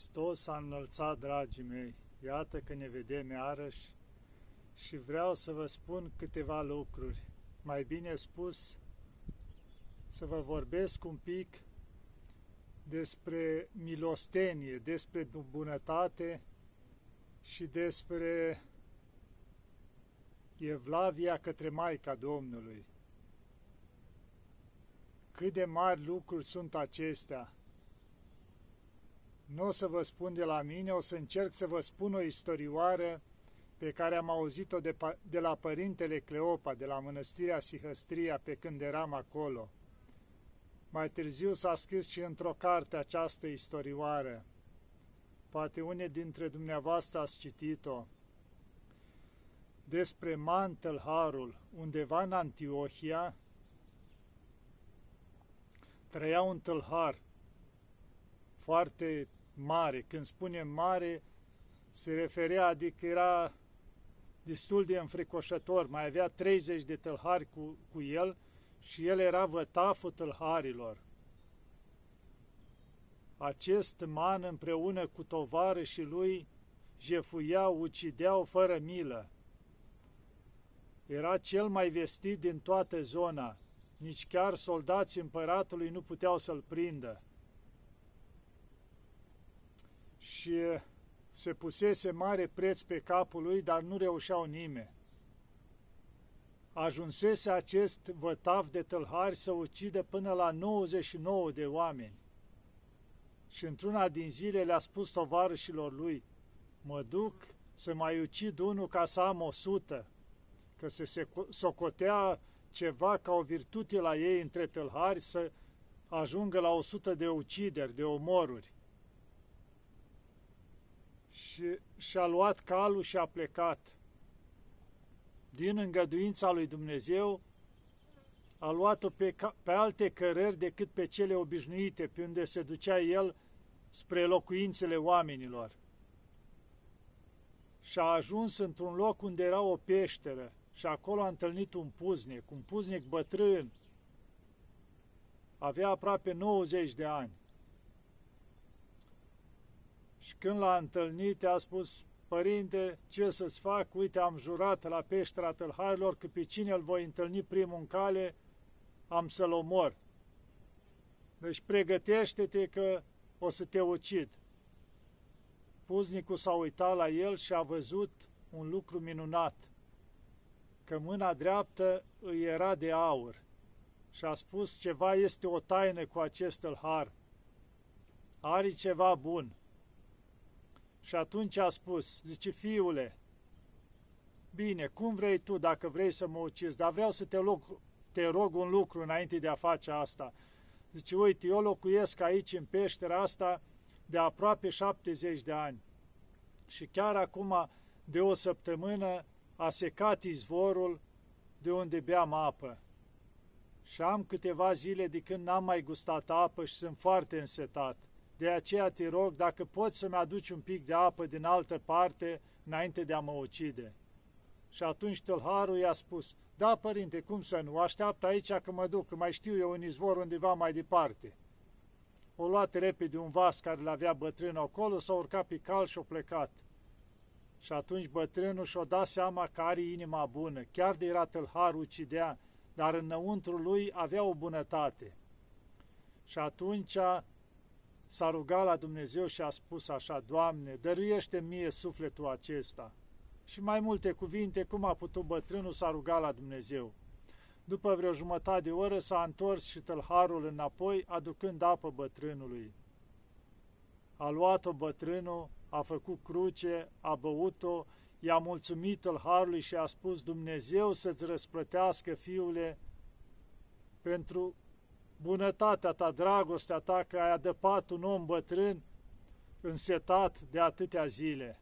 Hristos a înălțat, dragii mei, iată că ne vedem iarăși și vreau să vă spun câteva lucruri. Mai bine spus, să vă vorbesc un pic despre milostenie, despre bunătate și despre Evlavia către Maica Domnului. Cât de mari lucruri sunt acestea! Nu o să vă spun de la mine, o să încerc să vă spun o istorioară pe care am auzit-o de, de la părintele Cleopa, de la mănăstirea Sihăstria, pe când eram acolo. Mai târziu s-a scris și într-o carte această istorioară. Poate unii dintre dumneavoastră ați citit-o. Despre Mantelharul, undeva în Antiohia, trăia un tâlhar foarte mare. Când spunem mare, se referea, adică era destul de înfricoșător. Mai avea 30 de tâlhari cu, cu el și el era vătaful tâlharilor. Acest man împreună cu și lui jefuiau, ucideau fără milă. Era cel mai vestit din toată zona, nici chiar soldații împăratului nu puteau să-l prindă. Și se pusese mare preț pe capul lui, dar nu reușeau nimeni. Ajunsese acest vătav de tâlhari să ucidă până la 99 de oameni. Și într-una din zile le-a spus tovarășilor lui, mă duc să mai ucid unul ca să am o sută, că se socotea ceva ca o virtute la ei între tâlhari să ajungă la o sută de ucideri, de omoruri și și-a luat calul și a plecat. Din îngăduința lui Dumnezeu, a luat-o pe, pe alte cărări decât pe cele obișnuite, pe unde se ducea el spre locuințele oamenilor. Și a ajuns într-un loc unde era o peșteră și acolo a întâlnit un puznic, un puznic bătrân. Avea aproape 90 de ani. Și când l-a întâlnit, a spus, Părinte, ce să-ți fac? Uite, am jurat la peștera tâlharilor că pe cine îl voi întâlni primul în cale, am să-l omor. Deci pregătește-te că o să te ucid. Puznicul s-a uitat la el și a văzut un lucru minunat, că mâna dreaptă îi era de aur și a spus ceva este o taină cu acest tâlhar. Are ceva bun. Și atunci a spus, zice, fiule, bine, cum vrei tu dacă vrei să mă ucizi, dar vreau să te, loc, te rog un lucru înainte de a face asta. Zice, uite, eu locuiesc aici în peștera asta de aproape 70 de ani și chiar acum de o săptămână a secat izvorul de unde beam apă. Și am câteva zile de când n-am mai gustat apă și sunt foarte însetat. De aceea te rog, dacă poți să-mi aduci un pic de apă din altă parte înainte de a mă ucide. Și atunci tălharul i-a spus, da, părinte, cum să nu, așteaptă aici că mă duc, că mai știu eu un izvor undeva mai departe. O luat repede un vas care l-avea bătrânul acolo, s-a urcat pe cal și a plecat. Și atunci bătrânul și-a dat seama că are inima bună, chiar de era tâlhar, ucidea, dar înăuntru lui avea o bunătate. Și atunci s-a rugat la Dumnezeu și a spus așa, Doamne, dăruiește mie sufletul acesta. Și mai multe cuvinte, cum a putut bătrânul s-a rugat la Dumnezeu. După vreo jumătate de oră s-a întors și tălharul înapoi, aducând apă bătrânului. A luat-o bătrânul, a făcut cruce, a băut-o, i-a mulțumit tălharului și a spus, Dumnezeu să-ți răsplătească, fiule, pentru bunătatea ta, dragostea ta, că ai adăpat un om bătrân însetat de atâtea zile.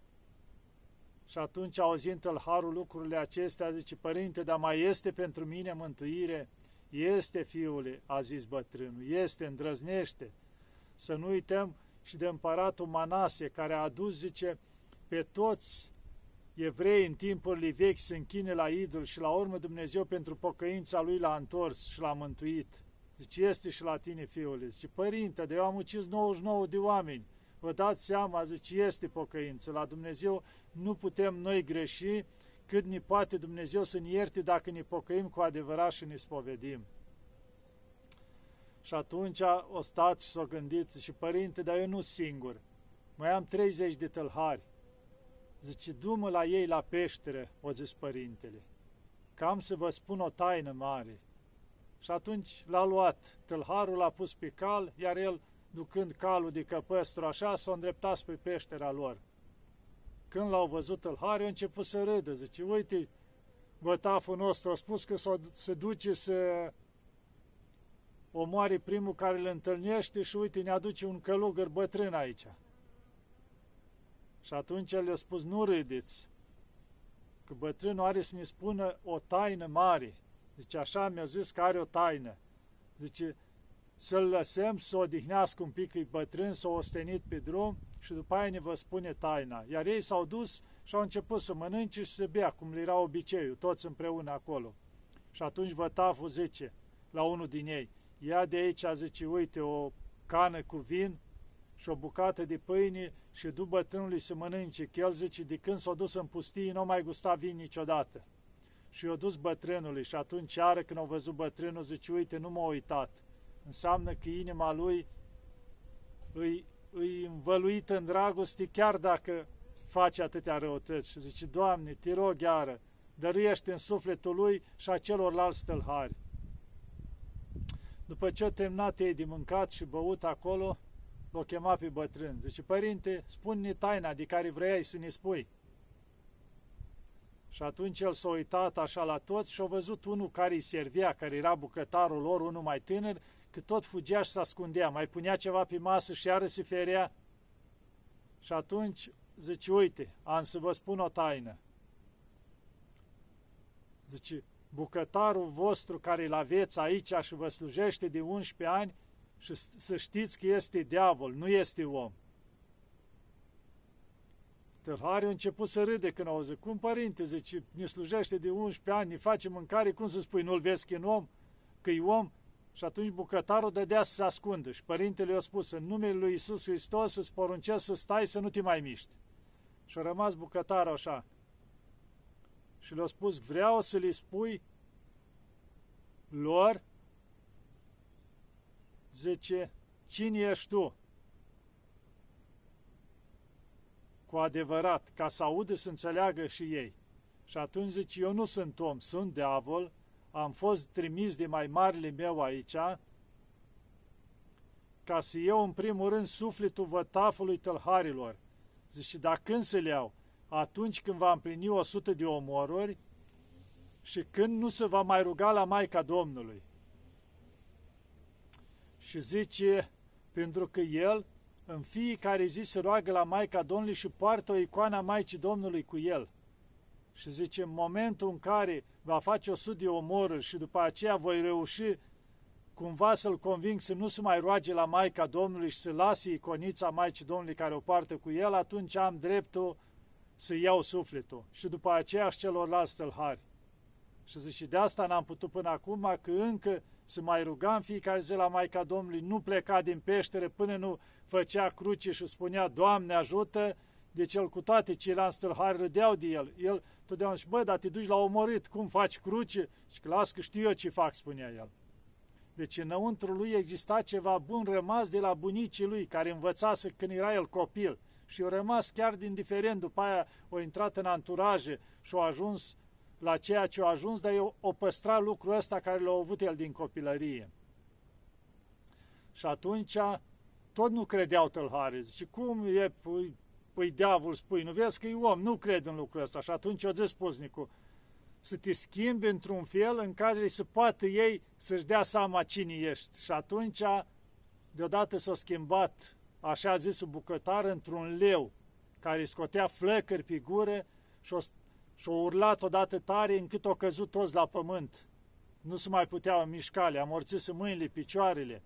Și atunci, auzind harul lucrurile acestea, zice, Părinte, dar mai este pentru mine mântuire? Este, fiule, a zis bătrânul, este, îndrăznește. Să nu uităm și de împăratul Manase, care a adus, zice, pe toți evrei în timpurile vechi să închine la idol și la urmă Dumnezeu pentru pocăința lui l-a întors și l-a mântuit. Zice, este și la tine, fiule. Zice, părinte, de eu am ucis 99 de oameni. vă dați seama, zice, este pocăință. La Dumnezeu nu putem noi greși cât ni poate Dumnezeu să ne ierte dacă ne pocăim cu adevărat și ne spovedim. Și atunci o stat și s-o gândit și părinte, dar eu nu singur, mai am 30 de tălhari. Zice, du la ei la peștere, o zis părintele, că am să vă spun o taină mare. Și atunci l-a luat, tâlharul l-a pus pe cal, iar el, ducând calul de căpăstru așa, s-a îndreptat spre peștera lor. Când l-au văzut tâlharii, a început să râdă, zice, uite, bătaful nostru a spus că se duce să omoare primul care îl întâlnește și uite, ne aduce un călugăr bătrân aici. Și atunci el le-a spus, nu râdeți, că bătrânul are să ne spună o taină mare. Zice, așa mi-a zis că are o taină. Zice, să-l lăsăm să odihnească un pic, e bătrân, s-a ostenit pe drum și după aia ne vă spune taina. Iar ei s-au dus și au început să mănânce și să bea, cum le era obiceiul, toți împreună acolo. Și atunci vătaful zice la unul din ei, ia de aici, zice, uite, o cană cu vin și o bucată de pâine și du bătrânului să mănânce, că el zice, de când s-a dus în pustie, nu mai gusta vin niciodată. Și i-a dus bătrânului și atunci iară când au văzut bătrânul, zice, uite, nu m-a uitat. Înseamnă că inima lui îi, îi învăluită în dragoste, chiar dacă face atâtea răutăți. Și zice, Doamne, te rog iară, dăruiește în sufletul lui și a celorlalți stălhari. După ce a terminat ei de mâncat și băut acolo, l-a chemat pe bătrân. Zice, părinte, spune-ne taina de care vrei să ne spui. Și atunci el s-a uitat așa la toți și a văzut unul care îi servea, care era bucătarul lor, unul mai tânăr, că tot fugea și se ascundea, mai punea ceva pe masă și iară se ferea. Și atunci zice, uite, am să vă spun o taină. Zice, bucătarul vostru care îl aveți aici și vă slujește de 11 ani și să știți că este diavol, nu este om. Tâlharii au început să râde când au zis, cum părinte, zice, ne slujește de 11 ani, ne face mâncare, cum să spui, nu-l vezi că e om? Că e om? Și atunci bucătarul dădea să se ascundă și părintele i-a spus, în numele lui Isus Hristos îți poruncesc să stai să nu te mai miști. Și a rămas bucătarul așa. Și le-a spus, vreau să le spui lor, zice, cine ești tu? Cu adevărat, ca să audă să înțeleagă și ei. Și atunci zice, eu nu sunt om, sunt diavol, am fost trimis de mai marele meu aici, ca să iau în primul rând sufletul vătafului tălharilor. Zice, dar când să le iau? Atunci când va împlini o sută de omoruri și când nu se va mai ruga la Maica Domnului. Și zice, pentru că el în fiecare zi se roagă la Maica Domnului și poartă o icoană a Maicii Domnului cu el. Și zice, în momentul în care va face o sud de omoruri și după aceea voi reuși cumva să-l conving să nu se mai roage la Maica Domnului și să lase iconița Maicii Domnului care o poartă cu el, atunci am dreptul să iau sufletul și după aceea și celorlalți stălhari. Și zice, de asta n-am putut până acum, că încă să mai ruga în fiecare zi la Maica Domnului, nu pleca din peștere până nu făcea cruce și spunea, Doamne ajută, deci el cu toate ceilalți stâlhari râdeau de el. El totdeauna și bă, dar te duci la omorât, cum faci cruce? Și că las că știu eu ce fac, spunea el. Deci înăuntru lui exista ceva bun rămas de la bunicii lui, care învățase când era el copil. Și a rămas chiar din diferent, după aia o intrat în anturaje și a ajuns la ceea ce a ajuns, dar eu o păstra lucrul ăsta care l-a avut el din copilărie. Și atunci tot nu credeau tălhare. Zice, cum e, păi, păi diavol spui, nu vezi că e om, nu cred în lucrul ăsta. Și atunci o zis poznicul, să te schimbi într-un fel în care să poată ei să-și dea seama cine ești. Și atunci, deodată s-a schimbat, așa zisul bucătar, într-un leu care scotea flăcări pe gură și o și-o urlat odată tare încât o căzut toți la pământ. Nu se mai puteau mișca, le amorțise mâinile, picioarele.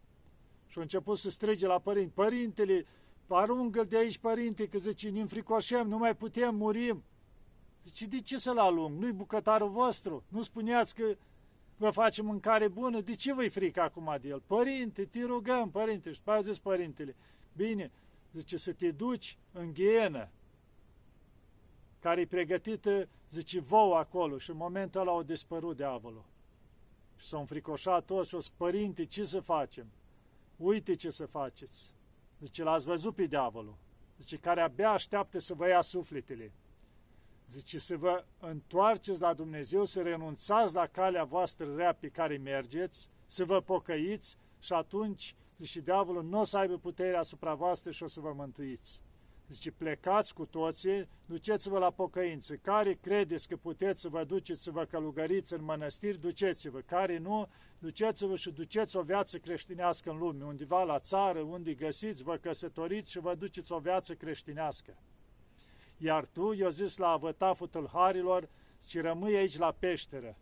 Și a început să strige la părinte, Părintele, arungă de aici, părinte, că zice, ne înfricoșăm, nu mai putem, murim. Zice, de ce să-l alung? Nu-i bucătarul vostru? Nu spuneați că vă face mâncare bună? De ce vă-i frică acum de el? Părinte, te rugăm, părinte. Și după zis părintele, bine, zice, să te duci în ghienă, care e pregătită, zice, vouă acolo și în momentul ăla au dispărut diavolul. Și s-au înfricoșat toți și o părinte, ce să facem? Uite ce să faceți. Zice, l-ați văzut pe diavolul. Zice, care abia așteaptă să vă ia sufletele. Zice, să vă întoarceți la Dumnezeu, să renunțați la calea voastră rea pe care mergeți, să vă pocăiți și atunci, zice, diavolul nu o să aibă puterea asupra voastră și o să vă mântuiți. Zice, plecați cu toții, duceți-vă la pocăință. Care credeți că puteți să vă duceți să vă călugăriți în mănăstiri, duceți-vă. Care nu, duceți-vă și duceți o viață creștinească în lume. Undeva la țară, unde găsiți, vă căsătoriți și vă duceți o viață creștinească. Iar tu, eu zis la avătaful tâlharilor, ci rămâi aici la peșteră.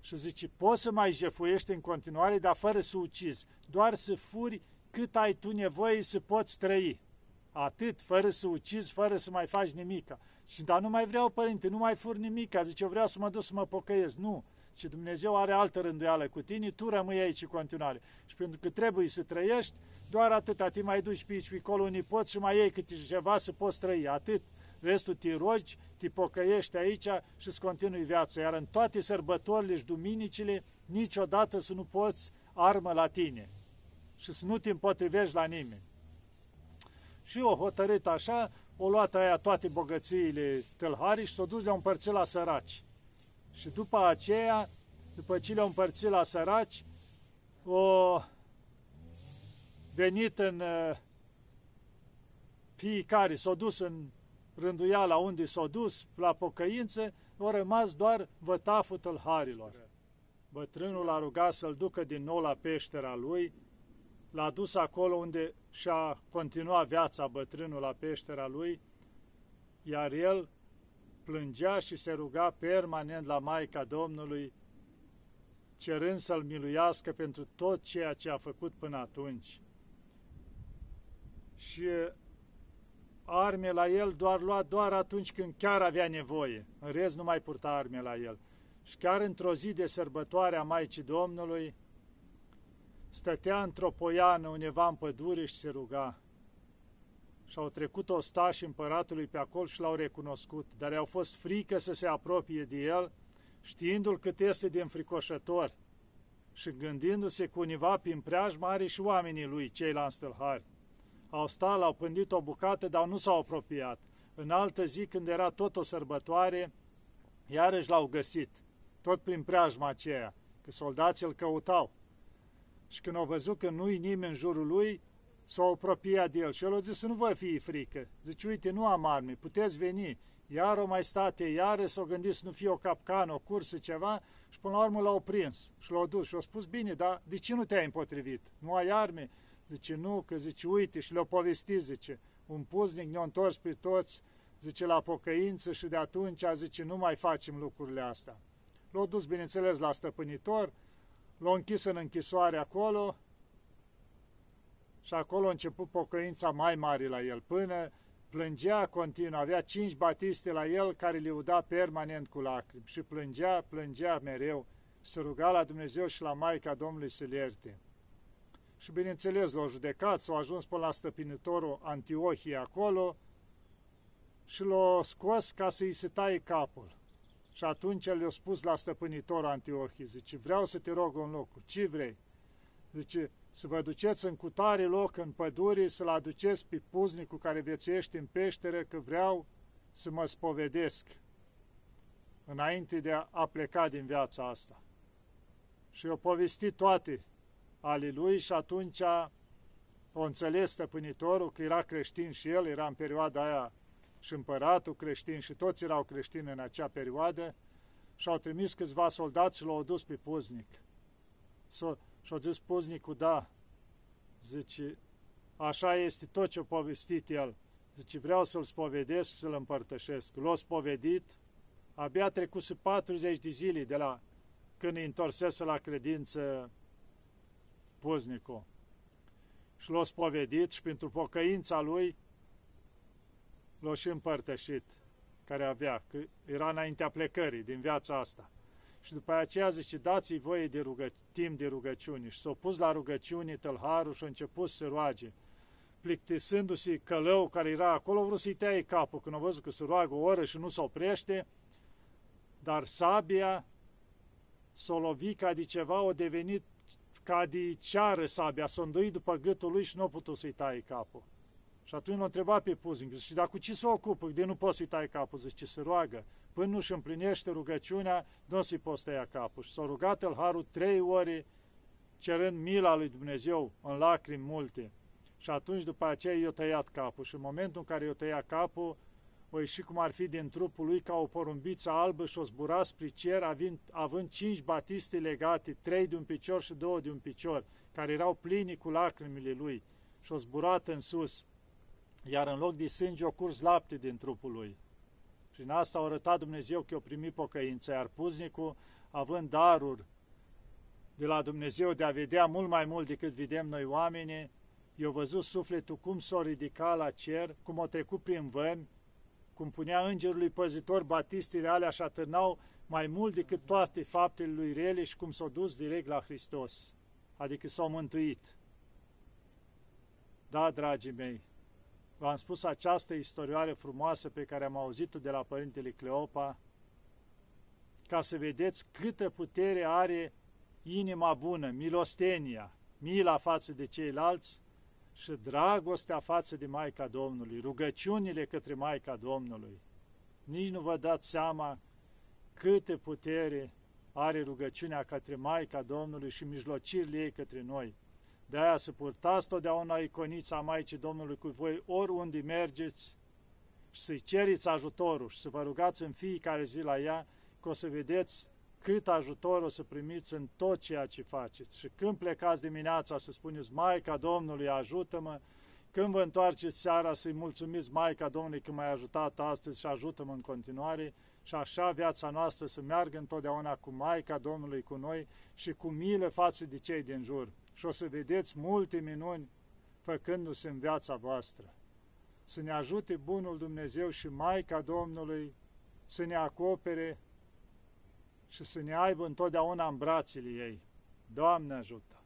Și zice, poți să mai jefuiești în continuare, dar fără să ucizi, doar să furi cât ai tu nevoie să poți trăi. Atât, fără să ucizi, fără să mai faci nimica. Și dar nu mai vreau, părinte, nu mai fur nimica. Zice, eu vreau să mă duc să mă pocăiesc. Nu. Și Dumnezeu are altă rânduială cu tine, tu rămâi aici în continuare. Și pentru că trebuie să trăiești, doar atâta, te mai duci pe aici, pe acolo, unii poți și mai iei câte ceva să poți trăi. Atât. Restul te rogi, te pocăiești aici și îți continui viața. Iar în toate sărbătorile și duminicile, niciodată să nu poți armă la tine și să nu te împotrivești la nimeni. Și o hotărât așa, o luat aia toate bogățiile tâlharii și s-o dus le-au împărțit la săraci. Și după aceea, după ce le-au împărțit la săraci, o venit în uh, fiecare, s-a dus în rânduiala unde s-a dus, la pocăință, au rămas doar vătaful tâlharilor. Bătrânul a rugat să-l ducă din nou la peștera lui, l-a dus acolo unde și-a continuat viața bătrânul la peștera lui, iar el plângea și se ruga permanent la Maica Domnului, cerând să-l miluiască pentru tot ceea ce a făcut până atunci. Și arme la el doar lua doar atunci când chiar avea nevoie. În rest nu mai purta arme la el. Și chiar într-o zi de sărbătoare a Maicii Domnului, stătea într-o poiană undeva în pădure și se ruga. Și au trecut ostași împăratului pe acolo și l-au recunoscut, dar i-au fost frică să se apropie de el, știindu-l cât este de înfricoșător și gândindu-se că univa prin preajmă are și oamenii lui, cei la înstălhari. Au stat, l-au pândit o bucată, dar nu s-au apropiat. În altă zi, când era tot o sărbătoare, iarăși l-au găsit, tot prin preajma aceea, că soldații îl căutau. Și când au văzut că nu-i nimeni în jurul lui, s-au apropiat de el și el a zis să nu vă fie frică. Zice, uite, nu am arme, puteți veni. Iar o mai state, iară s-au gândit să nu fie o capcană, o cursă, ceva și până la urmă l-au prins și l-au dus și au spus, bine, dar de ce nu te-ai împotrivit? Nu ai arme? Zice, nu, că zice, uite, și le-au povestit, zice, un puznic ne-a întors pe toți, zice, la pocăință și de atunci, zice, nu mai facem lucrurile astea. L-au dus, bineînțeles, la stăpânitor, l-au închis în închisoare acolo și acolo a început pocăința mai mare la el, până plângea continuu, avea cinci batiste la el care le uda permanent cu lacrimi și plângea, plângea mereu, se ruga la Dumnezeu și la Maica Domnului să-l ierte. Și bineînțeles, l-au judecat, s-au ajuns până la stăpânitorul Antiohie acolo și l-au scos ca să-i se taie capul. Și atunci le-a spus la stăpânitor Antiohie, zice, vreau să te rog un lucru, ce vrei? Zice, să vă duceți în cutare loc, în pădure, să-l aduceți pe puznicul care viețuiește în peșteră, că vreau să mă spovedesc înainte de a pleca din viața asta. Și eu povestit toate ale lui și atunci o înțeles stăpânitorul că era creștin și el, era în perioada aia și împăratul creștin și toți erau creștini în acea perioadă și au trimis câțiva soldați și l-au dus pe puznic. Și au zis puznicul, da, zice, așa este tot ce a povestit el. Zice, vreau să-l spovedesc și să-l împărtășesc. L-a spovedit, abia trecuse 40 de zile de la când îi întorsese la credință puznicul. Și l-a spovedit și pentru pocăința lui l-a și împărtășit care avea, că era înaintea plecării din viața asta. Și după aceea zice, dați-i voie de rugă, timp de rugăciune. Și s-a pus la rugăciune tălharul și a început să roage. plictisându-se călău care era acolo, vrut să-i taie capul când a văzut că se roagă o oră și nu se oprește, dar sabia s-a lovit ca de ceva, a devenit ca de ceară sabia, s-a înduit după gâtul lui și nu a putut să-i taie capul. Și atunci l-a întrebat pe Puzing, zice, dar cu ce se ocupă? De nu poți să-i tai capul? Zice, se roagă. Până nu-și împlinește rugăciunea, nu se poți tăia capul. Și s-a rugat el Harul trei ori, cerând mila lui Dumnezeu în lacrimi multe. Și atunci după aceea i-a tăiat capul. Și în momentul în care i-a tăiat capul, o ieși cum ar fi din trupul lui ca o porumbiță albă și o zbura spre cer, având, având cinci batiste legate, trei de un picior și două de un picior, care erau plini cu lacrimile lui și o zburat în sus, iar în loc de sânge o curs lapte din trupul lui. Prin asta a arătat Dumnezeu că o primit pocăință, iar puznicul, având daruri de la Dumnezeu de a vedea mult mai mult decât vedem noi oamenii, i-a văzut sufletul cum s-a ridicat la cer, cum a trecut prin vămi, cum punea îngerului păzitor batistile alea și atârnau mai mult decât toate faptele lui rele și cum s-au dus direct la Hristos, adică s-au mântuit. Da, dragii mei, v-am spus această istorioare frumoasă pe care am auzit-o de la Părintele Cleopa, ca să vedeți câtă putere are inima bună, milostenia, mila față de ceilalți, și dragostea față de Maica Domnului, rugăciunile către Maica Domnului. Nici nu vă dați seama câte putere are rugăciunea către Maica Domnului și mijlocirile ei către noi. De aia să purtați totdeauna iconița Maicii Domnului cu voi oriunde mergeți și să-i ceriți ajutorul și să vă rugați în fiecare zi la ea, că o să vedeți cât ajutor o să primiți în tot ceea ce faceți. Și când plecați dimineața să spuneți, Maica Domnului, ajută-mă, când vă întoarceți seara să-i mulțumiți Maica Domnului că m-ai ajutat astăzi și ajută-mă în continuare și așa viața noastră să meargă întotdeauna cu Maica Domnului cu noi și cu milă față de cei din jur. Și o să vedeți multe minuni făcându-se în viața voastră. Să ne ajute Bunul Dumnezeu și Maica Domnului să ne acopere și să ne aibă întotdeauna în brațele ei. Doamne ajută!